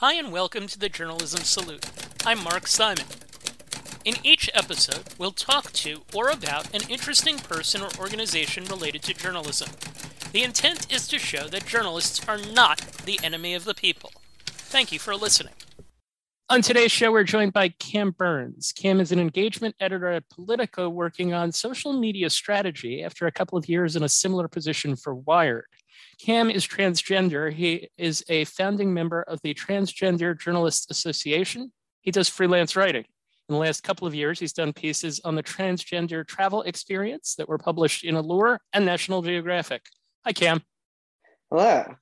Hi, and welcome to the Journalism Salute. I'm Mark Simon. In each episode, we'll talk to or about an interesting person or organization related to journalism. The intent is to show that journalists are not the enemy of the people. Thank you for listening. On today's show, we're joined by Kam Burns. Kam is an engagement editor at Politico working on social media strategy after a couple of years in a similar position for Wired. Kam is transgender. He is a founding member of the Transgender Journalists Association. He does freelance writing. In the last couple of years, he's done pieces on the transgender travel experience that were published in Allure and National Geographic. Hi, Kam. Hello.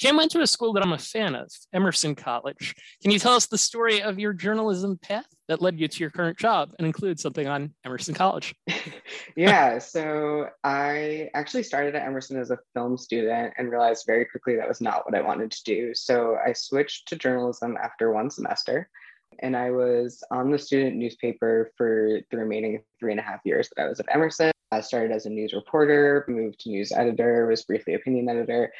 Kam went to a school that I'm a fan of, Emerson College. Can you tell us the story of your journalism path that led you to your current job and include something on Emerson College? yeah, so I actually started at Emerson as a film student and realized very quickly that was not what I wanted to do. So I switched to journalism after one semester. And I was on the student newspaper for the remaining three and a half years that I was at Emerson. I started as a news reporter, moved to news editor, was briefly opinion editor,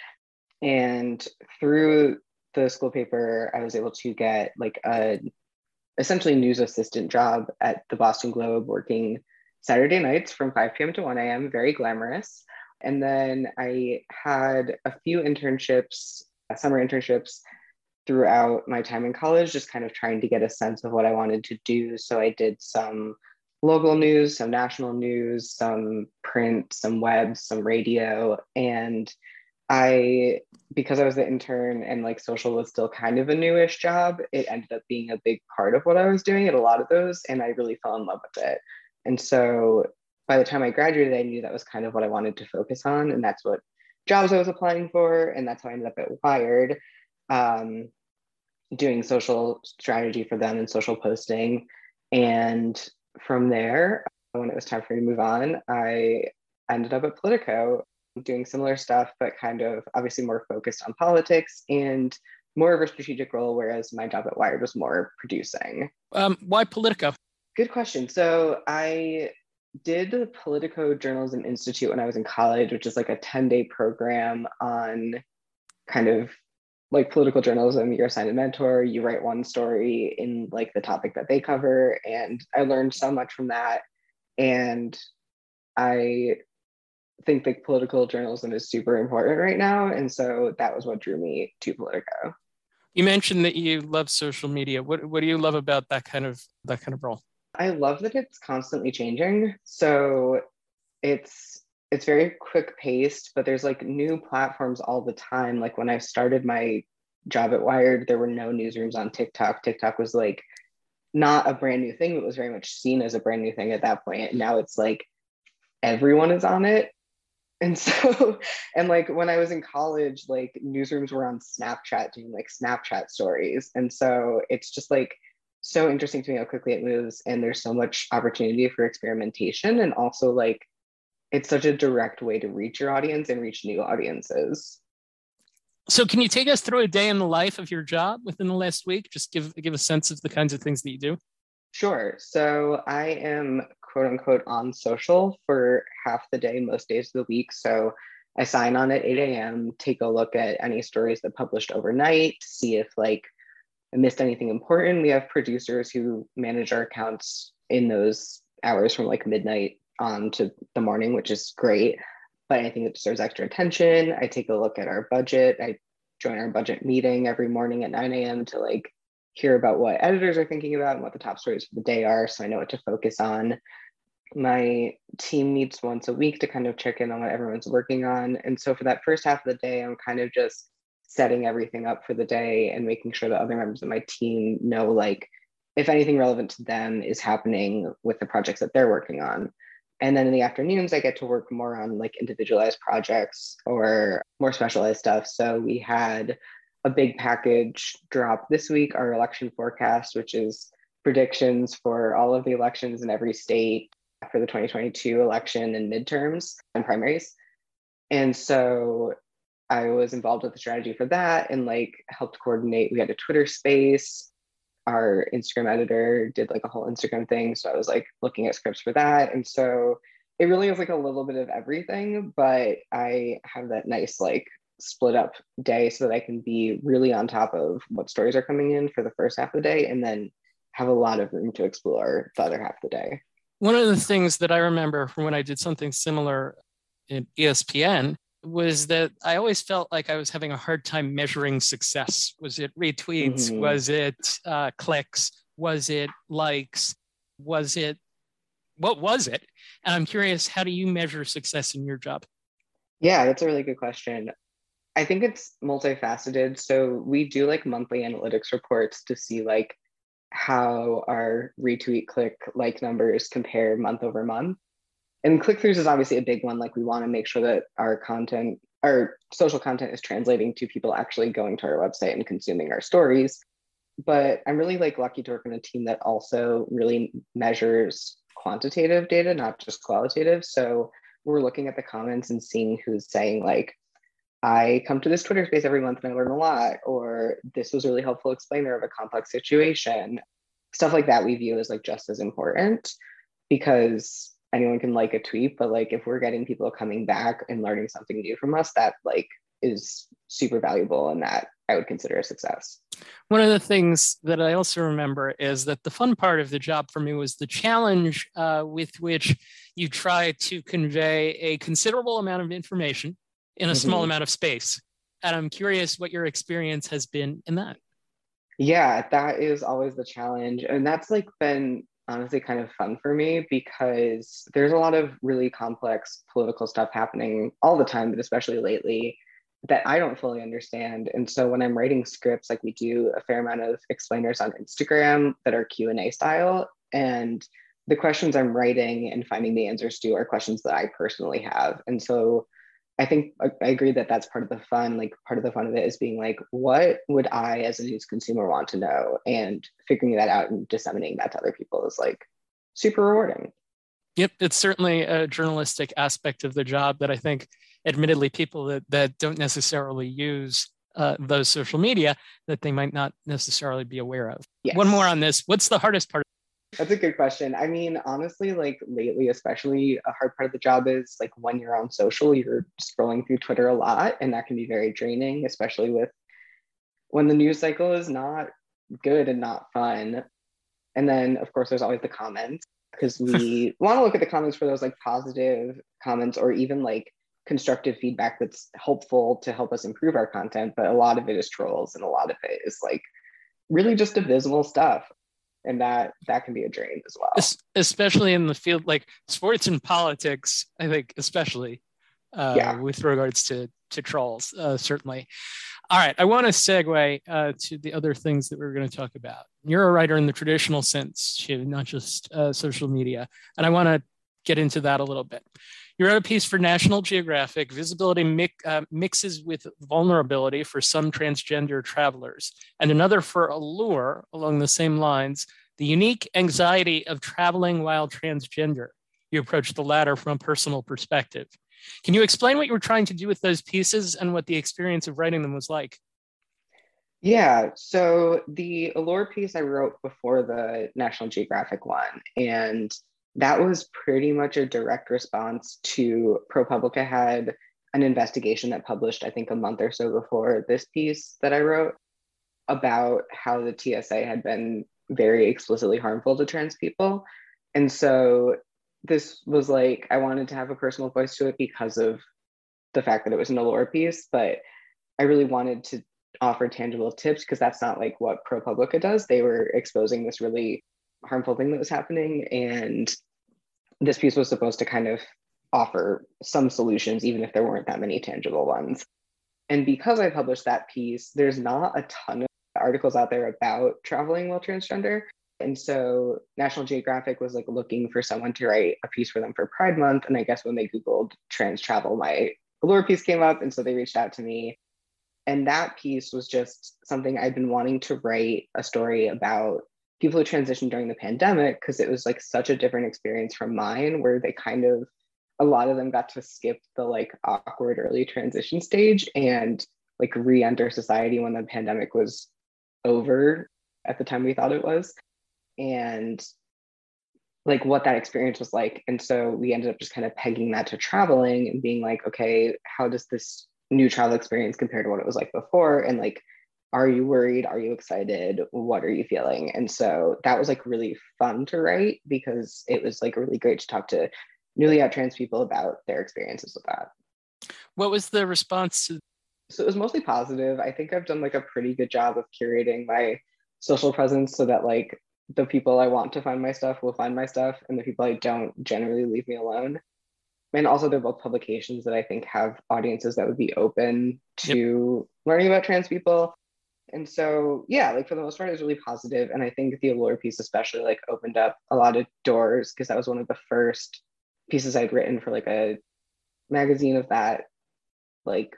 and through the school paper, I was able to get like a essentially news assistant job at the Boston Globe, working Saturday nights from 5 p.m. to 1 a.m., very glamorous. And then I had a few internships, summer internships throughout my time in college, just kind of trying to get a sense of what I wanted to do. So I did some local news, some national news, some print, some web, some radio. And I, because I was an intern and like social was still kind of a newish job, it ended up being a big part of what I was doing at a lot of those. And I really fell in love with it. And so by the time I graduated, I knew that was kind of what I wanted to focus on. And that's what jobs I was applying for. And that's how I ended up at Wired, um, doing social strategy for them and social posting. And from there, when it was time for me to move on, I ended up at Politico doing similar stuff, but kind of obviously more focused on politics and more of a strategic role, whereas my job at Wired was more producing. Um, why Politico? Good question. So I did the Politico Journalism Institute when I was in college, which is like a 10 day program on kind of like political journalism. You're assigned a mentor, you write one story in like the topic that they cover. And I learned so much from that. And I think that political journalism is super important right now. And so that was what drew me to Politico. You mentioned that you love social media. What, what do you love about that kind of that kind of role? I love that it's constantly changing. So it's it's very quick paced, but there's like new platforms all the time. Like when I started my job at Wired, there were no newsrooms on TikTok. TikTok was like not a brand new thing, but was very much seen as a brand new thing at that point. And now it's like everyone is on it and so and like when i was in college like newsrooms were on snapchat doing like snapchat stories. And so it's just like so interesting to me how quickly it moves and there's so much opportunity for experimentation and also like it's such a direct way to reach your audience and reach new audiences. So can you take us through a day in the life of your job within the last week? Just give give a sense of the kinds of things that you do. Sure. So I am quote unquote on social for half the day, most days of the week. So I sign on at 8 a.m., take a look at any stories that published overnight, see if like I missed anything important. We have producers who manage our accounts in those hours from like midnight on to the morning, which is great. But anything that deserves extra attention, I take a look at our budget. I join our budget meeting every morning at 9 a.m. to like hear about what editors are thinking about and what the top stories for the day are so I know what to focus on. My team meets once a week to kind of check in on what everyone's working on. And so for that first half of the day, I'm kind of just setting everything up for the day and making sure that other members of my team know like if anything relevant to them is happening with the projects that they're working on. And then in the afternoons, I get to work more on like individualized projects or more specialized stuff. So we had a big package drop this week, our election forecast, which is predictions for all of the elections in every state for the 2022 election and midterms and primaries. And so I was involved with the strategy for that and like helped coordinate. We had a Twitter space. Our Instagram editor did like a whole Instagram thing. So I was like looking at scripts for that. And so it really was like a little bit of everything, but I have that nice like split up day so that I can be really on top of what stories are coming in for the first half of the day and then have a lot of room to explore the other half of the day. One of the things that I remember from when I did something similar in ESPN was that I always felt like I was having a hard time measuring success. Was it retweets? Mm-hmm. Was it uh, clicks? Was it likes? Was it what was it? And I'm curious, how do you measure success in your job? Yeah, that's a really good question. I think it's multifaceted. So we do like monthly analytics reports to see like how our retweet click like numbers compare month over month. And click throughs is obviously a big one. Like we want to make sure that our content, our social content is translating to people actually going to our website and consuming our stories. But I'm really like lucky to work on a team that also really measures quantitative data, not just qualitative. So we're looking at the comments and seeing who's saying like, I come to this Twitter space every month and I learn a lot, or this was really helpful explainer of a complex situation. Stuff like that we view as like just as important because anyone can like a tweet, but like if we're getting people coming back and learning something new from us, that like is super valuable and that I would consider a success. One of the things that I also remember is that the fun part of the job for me was the challenge uh, with which you try to convey a considerable amount of information in a mm-hmm. small amount of space. And I'm curious what your experience has been in that. Yeah, that is always the challenge. And that's like been honestly kind of fun for me because there's a lot of really complex political stuff happening all the time, but especially lately that I don't fully understand. And so when I'm writing scripts, like we do a fair amount of explainers on Instagram that are Q&A style. And the questions I'm writing and finding the answers to are questions that I personally have. And so I think I agree that that's part of the fun. Like part of the fun of it is being like, what would I as a news consumer want to know? And figuring that out and disseminating that to other people is like super rewarding. Yep, it's certainly a journalistic aspect of the job that I think admittedly people that, that don't necessarily use uh, those social media that they might not necessarily be aware of. Yes. One more on this. What's the hardest part? That's a good question. I mean, honestly, like lately, especially a hard part of the job is like when you're on social, you're scrolling through Twitter a lot, and that can be very draining, especially with when the news cycle is not good and not fun. And then, of course, there's always the comments because we want to look at the comments for those like positive comments or even like constructive feedback that's helpful to help us improve our content, but a lot of it is trolls and a lot of it is like really just abysmal stuff. And that that can be a drain as well. Especially in the field like sports and politics, I think, especially uh, yeah. with regards to to trolls, uh, certainly. All right, I want to segue uh, to the other things that we are going to talk about. You're a writer in the traditional sense, too, not just uh, social media, and I want to get into that a little bit. You wrote a piece for National Geographic Visibility uh, Mixes with Vulnerability for Some Transgender Travelers, and another for Allure along the same lines The Unique Anxiety of Traveling While Transgender. You approached the latter from a personal perspective. Can you explain what you were trying to do with those pieces and what the experience of writing them was like? Yeah, so the Allure piece I wrote before the National Geographic one, and that was pretty much a direct response to ProPublica had an investigation that published, I think, a month or so before this piece that I wrote about how the TSA had been very explicitly harmful to trans people. And so this was like, I wanted to have a personal voice to it because of the fact that it was an Allure piece, but I really wanted to offer tangible tips because that's not like what ProPublica does. They were exposing this really harmful thing that was happening. And this piece was supposed to kind of offer some solutions, even if there weren't that many tangible ones. And because I published that piece, there's not a ton of articles out there about traveling while transgender. And so National Geographic was like looking for someone to write a piece for them for Pride Month. And I guess when they Googled trans travel, my Allure piece came up. And so they reached out to me. And that piece was just something I'd been wanting to write a story about people who transitioned during the pandemic because it was like such a different experience from mine where they kind of a lot of them got to skip the like awkward early transition stage and like re-enter society when the pandemic was over at the time we thought it was. And like what that experience was like. And so we ended up just kind of pegging that to traveling and being like okay how does this new travel experience compare to what it was like before? And like are you worried? Are you excited? What are you feeling? And so that was like really fun to write because it was like really great to talk to newly out trans people about their experiences with that. What was the response to so it was mostly positive. I think i've done like a pretty good job of curating my social presence so that like the people i want to find my stuff will find my stuff and the people i don't generally leave me alone. And also they're both publications that i think have audiences that would be open to yep. learning about trans people and so yeah like for the most part it was really positive and i think the allure piece especially like opened up a lot of doors because that was one of the first pieces i'd written for like a magazine of that like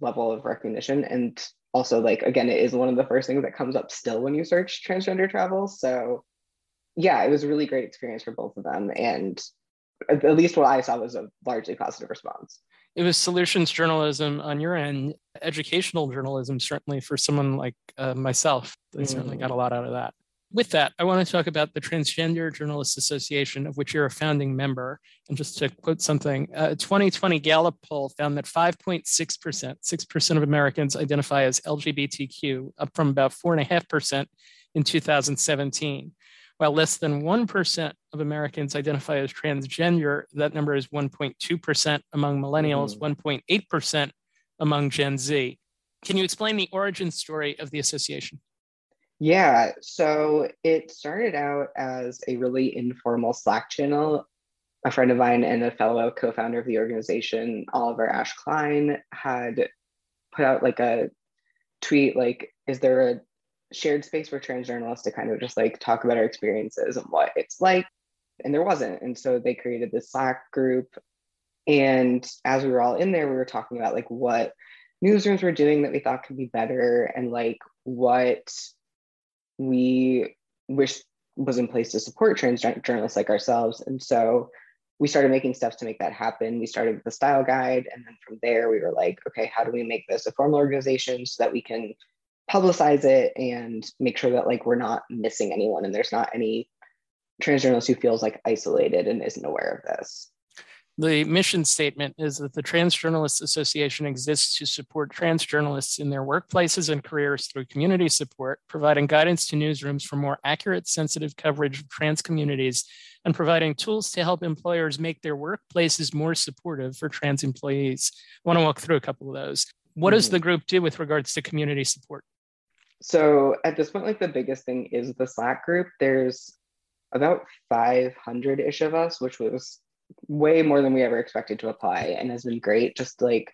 level of recognition. And also like again it is one of the first things that comes up still when you search transgender travel. So yeah it was a really great experience for both of them. And at least what i saw was a largely positive response it was solutions journalism on your end, educational journalism, certainly for someone like uh, myself. They mm. certainly got a lot out of that. With that, I want to talk about the Transgender Journalists Association, of which you're a founding member. And just to quote something, a 2020 Gallup poll found that 5.6%, 6% of Americans identify as LGBTQ, up from about 4.5% in 2017. While less than 1% of Americans identify as transgender, that number is 1.2% among millennials, mm-hmm. 1.8% among Gen Z. Can you explain the origin story of the association? Yeah, so it started out as a really informal Slack channel. A friend of mine and a fellow co founder of the organization, Oliver Ash Kleine, had put out like a tweet like, is there a shared space for trans journalists to kind of just like talk about our experiences and what it's like. And there wasn't. And so they created this Slack group. And as we were all in there, we were talking about like what newsrooms were doing that we thought could be better and like what we wish was in place to support trans journalists like ourselves. And so we started making steps to make that happen. We started with the style guide. And then from there, we were like, okay, how do we make this a formal organization so that we can publicize it and make sure that like we're not missing anyone and there's not any trans journalist who feels like isolated and isn't aware of this. The mission statement is that the Trans Journalists Association exists to support trans journalists in their workplaces and careers through community support, providing guidance to newsrooms for more accurate, sensitive coverage of trans communities, and providing tools to help employers make their workplaces more supportive for trans employees. I want to walk through a couple of those. What mm-hmm. does the group do with regards to community support? So at this point, like the biggest thing is the Slack group. There's about 500 ish of us, which was way more than we ever expected to apply and has been great. Just like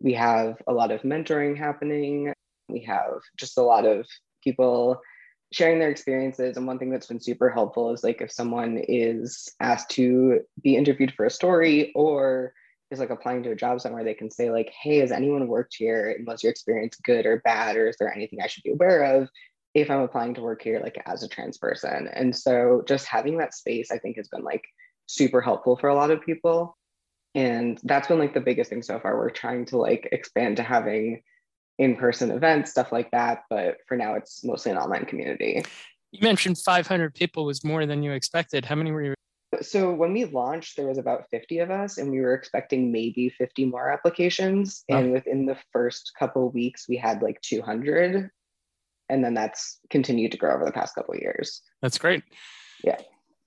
we have a lot of mentoring happening, we have just a lot of people sharing their experiences. And one thing that's been super helpful is like if someone is asked to be interviewed for a story or is like applying to a job somewhere, they can say like, "Hey, has anyone worked here? And was your experience good or bad, or is there anything I should be aware of if I'm applying to work here, like as a trans person?" And so, just having that space, I think, has been like super helpful for a lot of people, and that's been like the biggest thing so far. We're trying to like expand to having in-person events, stuff like that, but for now, it's mostly an online community. You mentioned 500 people was more than you expected. How many were you so when we launched, there was about 50 of us, and we were expecting maybe 50 more applications. Oh. And within the first couple weeks, we had like 200, and then that's continued to grow over the past couple years. That's great. Yeah.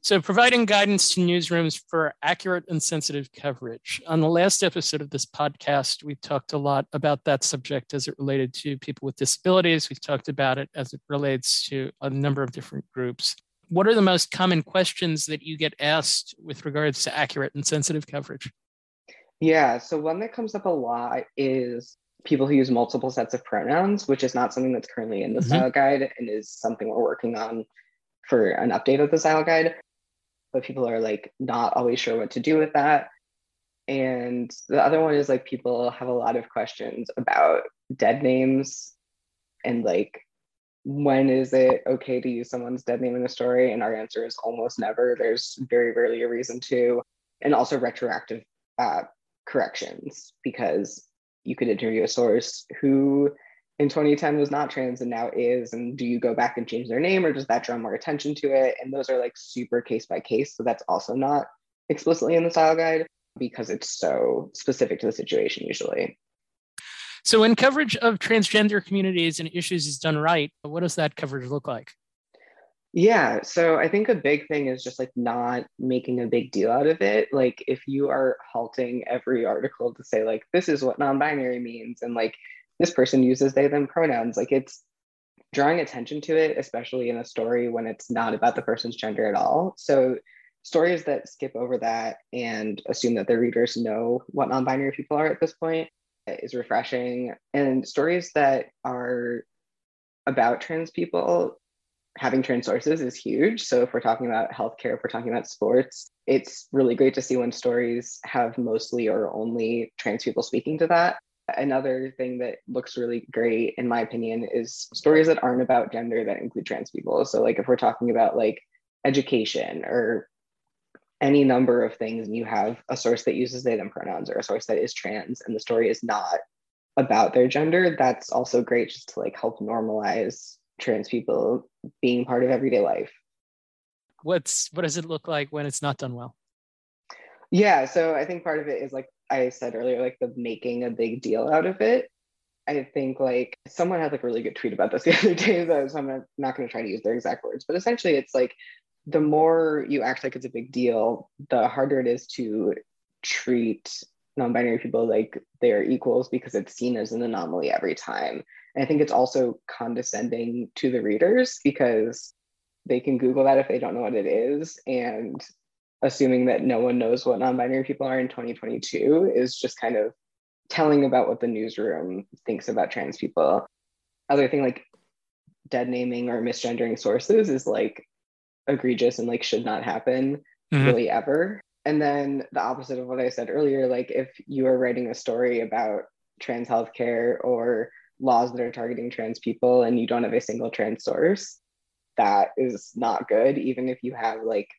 So, providing guidance to newsrooms for accurate and sensitive coverage. On the last episode of this podcast, we talked a lot about that subject as it related to people with disabilities. We've talked about it as it relates to a number of different groups what are the most common questions that you get asked with regards to accurate and sensitive coverage? Yeah, so one that comes up a lot is people who use multiple sets of pronouns, which is not something that's currently in the mm-hmm. style guide and is something we're working on for an update of the style guide. But people are like not always sure what to do with that. And the other one is like people have a lot of questions about dead names and like when is it okay to use someone's dead name in a story? And our answer is almost never. There's very rarely a reason to. And also retroactive uh, corrections, because you could interview a source who in 2010 was not trans and now is. And do you go back and change their name or does that draw more attention to it? And those are like super case by case. So that's also not explicitly in the style guide because it's so specific to the situation usually. So, when coverage of transgender communities and issues is done right, what does that coverage look like? Yeah, so I think a big thing is just like not making a big deal out of it. Like, if you are halting every article to say, like, this is what non binary means, and like, this person uses they, them pronouns, like, it's drawing attention to it, especially in a story when it's not about the person's gender at all. So, stories that skip over that and assume that their readers know what non binary people are at this point is refreshing. And stories that are about trans people having trans sources is huge. So if we're talking about healthcare, if we're talking about sports, it's really great to see when stories have mostly or only trans people speaking to that. Another thing that looks really great, in my opinion, is stories that aren't about gender that include trans people. So, like if we're talking about like education or any number of things, and you have a source that uses they them pronouns or a source that is trans, and the story is not about their gender, that's also great just to like help normalize trans people being part of everyday life. What's what does it look like when it's not done well? Yeah, so I think part of it is like I said earlier, like the making a big deal out of it. I think like someone had like a really good tweet about this the other day, so I'm not going to try to use their exact words, but essentially it's like the more you act like it's a big deal, the harder it is to treat non-binary people like they are equals because it's seen as an anomaly every time. And I think it's also condescending to the readers because they can Google that if they don't know what it is. And assuming that no one knows what non binary people are in 2022 is just kind of telling about what the newsroom thinks about trans people. Other thing like dead naming or misgendering sources is like egregious and like should not happen mm-hmm. really ever. And then the opposite of what I said earlier, like if you are writing a story about trans healthcare or laws that are targeting trans people and you don't have a single trans source, that is not good. Even if you have like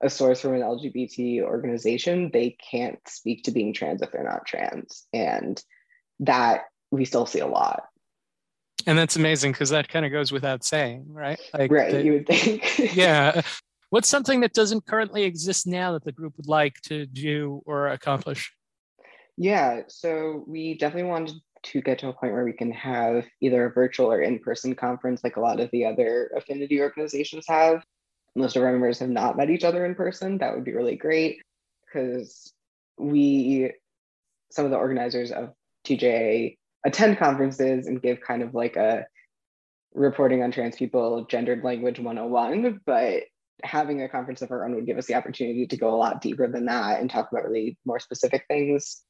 a source from an LGBT organization, they can't speak to being trans if they're not trans. And that we still see a lot. And that's amazing because that kind of goes without saying, right? Like right, the, you would think. yeah. What's something that doesn't currently exist now that the group would like to do or accomplish? Yeah, so we definitely wanted to get to a point where we can have either a virtual or in-person conference like a lot of the other affinity organizations have. Most of our members have not met each other in person. That would be really great because we, some of the organizers of TJA attend conferences and give kind of like a reporting on trans people gendered language 101 but having a conference of our own would give us the opportunity to go a lot deeper than that and talk about really more specific things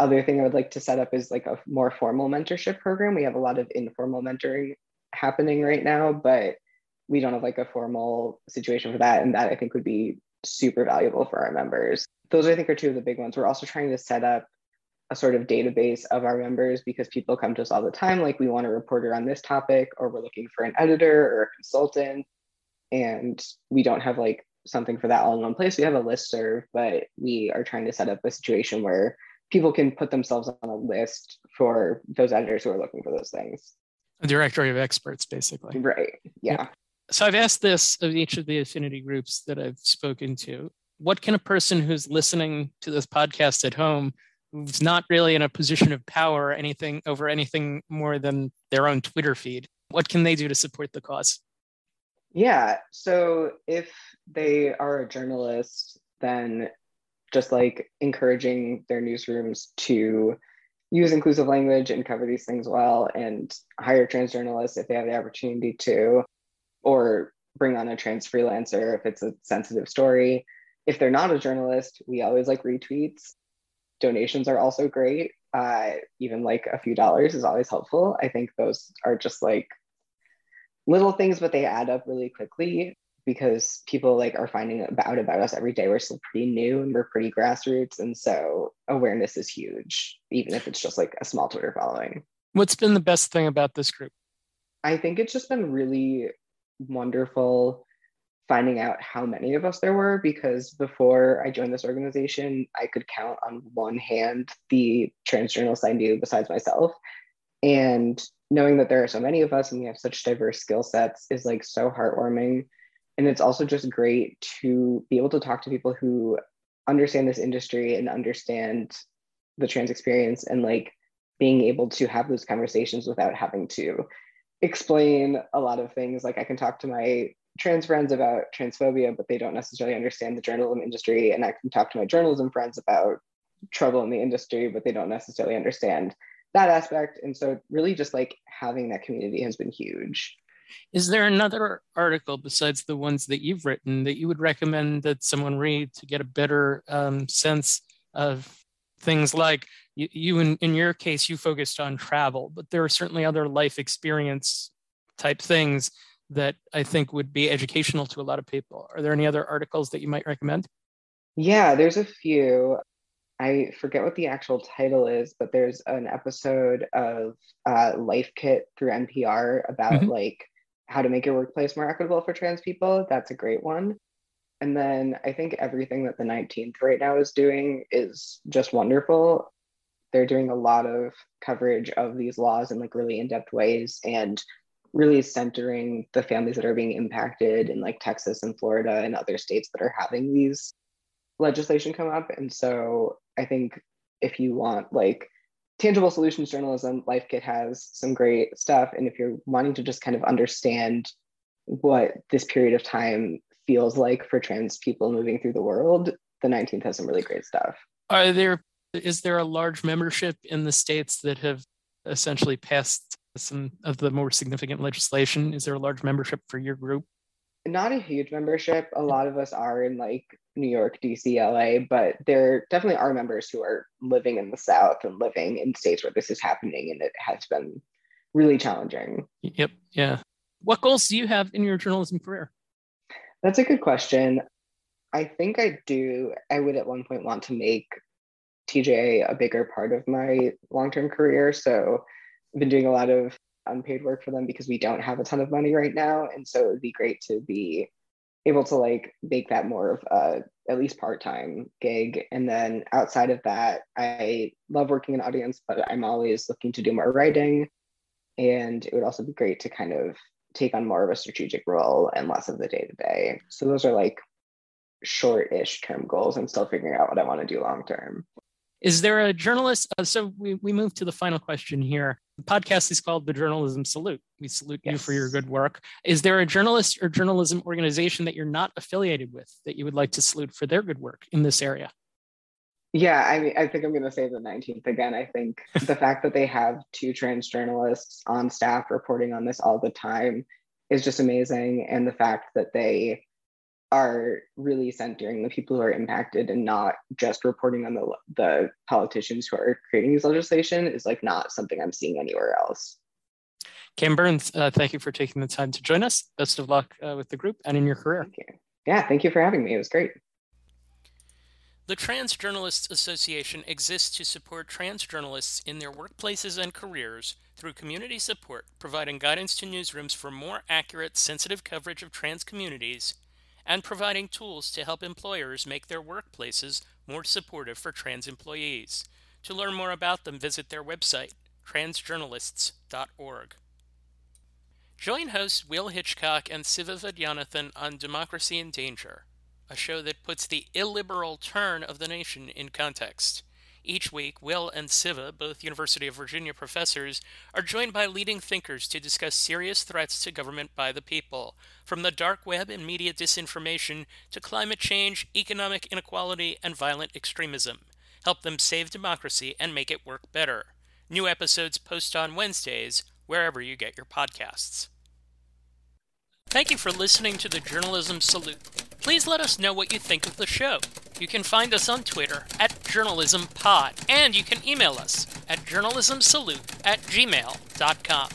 other thing I would like to set up is like a more formal mentorship program. We have a lot of informal mentoring happening right now, but we don't have like a formal situation for that. And that I think would be super valuable for our members. Those I think are two of the big ones. We're also trying to set up a sort of database of our members because people come to us all the time like we want a reporter on this topic or we're looking for an editor or a consultant and we don't have like something for that all in one place we have a list serve but we are trying to set up a situation where people can put themselves on a list for those editors who are looking for those things. A directory of experts, basically. Right. Yeah. So I've asked this of each of the affinity groups that I've spoken to. What can a person who's listening to this podcast at home, who's not really in a position of power or anything over anything more than their own Twitter feed, what can they do to support the cause? Yeah. So if they are a journalist, then just like encouraging their newsrooms to use inclusive language and cover these things well and hire trans journalists if they have the opportunity to, or bring on a trans freelancer if it's a sensitive story. If they're not a journalist, we always like retweets. Donations are also great. Uh, even like a few dollars is always helpful. I think those are just like little things, but they add up really quickly because people like are finding out about us every day. We're still pretty new and we're pretty grassroots. And so awareness is huge, even if it's just like a small Twitter following. What's been the best thing about this group? I think it's just been really wonderful finding out how many of us there were because before I joined this organization, I could count on one hand the trans journalists I knew besides myself. And knowing that there are so many of us and we have such diverse skill sets is like so heartwarming and it's also just great to be able to talk to people who understand this industry and understand the trans experience and like being able to have those conversations without having to explain a lot of things. Like I can talk to my trans friends about transphobia, but they don't necessarily understand the journalism industry. And I can talk to my journalism friends about trouble in the industry, but they don't necessarily understand that aspect. And so, really, just like having that community has been huge. Is there another article besides the ones that you've written that you would recommend that someone read to get a better um, sense of things like you, you in, in your case, you focused on travel, but there are certainly other life experience type things that I think would be educational to a lot of people. Are there any other articles that you might recommend? Yeah, there's a few. I forget what the actual title is, but there's an episode of uh, Life Kit through NPR about mm-hmm. like how to make your workplace more equitable for trans people. That's a great one. And then I think everything that the 19th right now is doing is just wonderful. They're doing a lot of coverage of these laws in like really in depth ways and really centering the families that are being impacted in like Texas and Florida and other states that are having these legislation come up. And so I think if you want like tangible solutions journalism, Life Kit has some great stuff. And if you're wanting to just kind of understand what this period of time feels like for trans people moving through the world, the 19th has some really great stuff. Are there is there a large membership in the states that have essentially passed some of the more significant legislation? Is there a large membership for your group? Not a huge membership. A lot of us are in like New York, DC, LA, but there definitely are members who are living in the South and living in states where this is happening, and it has been really challenging. Yep. Yeah. What goals do you have in your journalism career? That's a good question. I think I do. I would at one point want to make TJA a bigger part of my long term career. So I've been doing a lot of unpaid work for them because we don't have a ton of money right now. And so it would be great to be able to like make that more of a at least part-time gig. And then outside of that i love working in audience but i'm always looking to do more writing. And it would also be great to kind of take on more of a strategic role and less of the day-to-day. So those are like short-ish term goals. I'm still figuring out what i want to do long term is there a journalist? Uh, so we, we move to the final question here. The podcast is called The Journalism Salute. We salute yes. you for your good work. Is there a journalist or journalism organization that you're not affiliated with that you would like to salute for their good work in this area? Yeah, I mean, I think I'm going to say the 19th again. I think the fact that they have two trans journalists on staff reporting on this all the time is just amazing. And the fact that they are really centering the people who are impacted and not just reporting on the the politicians who are creating this legislation is like not something I'm seeing anywhere else. Kam Burns, uh, thank you for taking the time to join us. Best of luck uh, with the group and in your career. Thank you. Yeah, thank you for having me. It was great. The Trans Journalists Association exists to support trans journalists in their workplaces and careers through community support, providing guidance to newsrooms for more accurate, sensitive coverage of trans communities and providing tools to help employers make their workplaces more supportive for trans employees. To learn more about them, visit their website, transjournalists.org. Join hosts Will Hitchcock and Siva Vaidyanathan on Democracy in Danger, a show that puts the illiberal turn of the nation in context. Each week, Will and Siva, both University of Virginia professors, are joined by leading thinkers to discuss serious threats to government by the people, from the dark web and media disinformation to climate change, economic inequality, and violent extremism. Help them save democracy and make it work better. New episodes post on Wednesdays, wherever you get your podcasts. Thank you for listening to the Journalism Salute. Please let us know what you think of the show. You can find us on Twitter at JournalismPod, and you can email us at journalismsalute at gmail.com.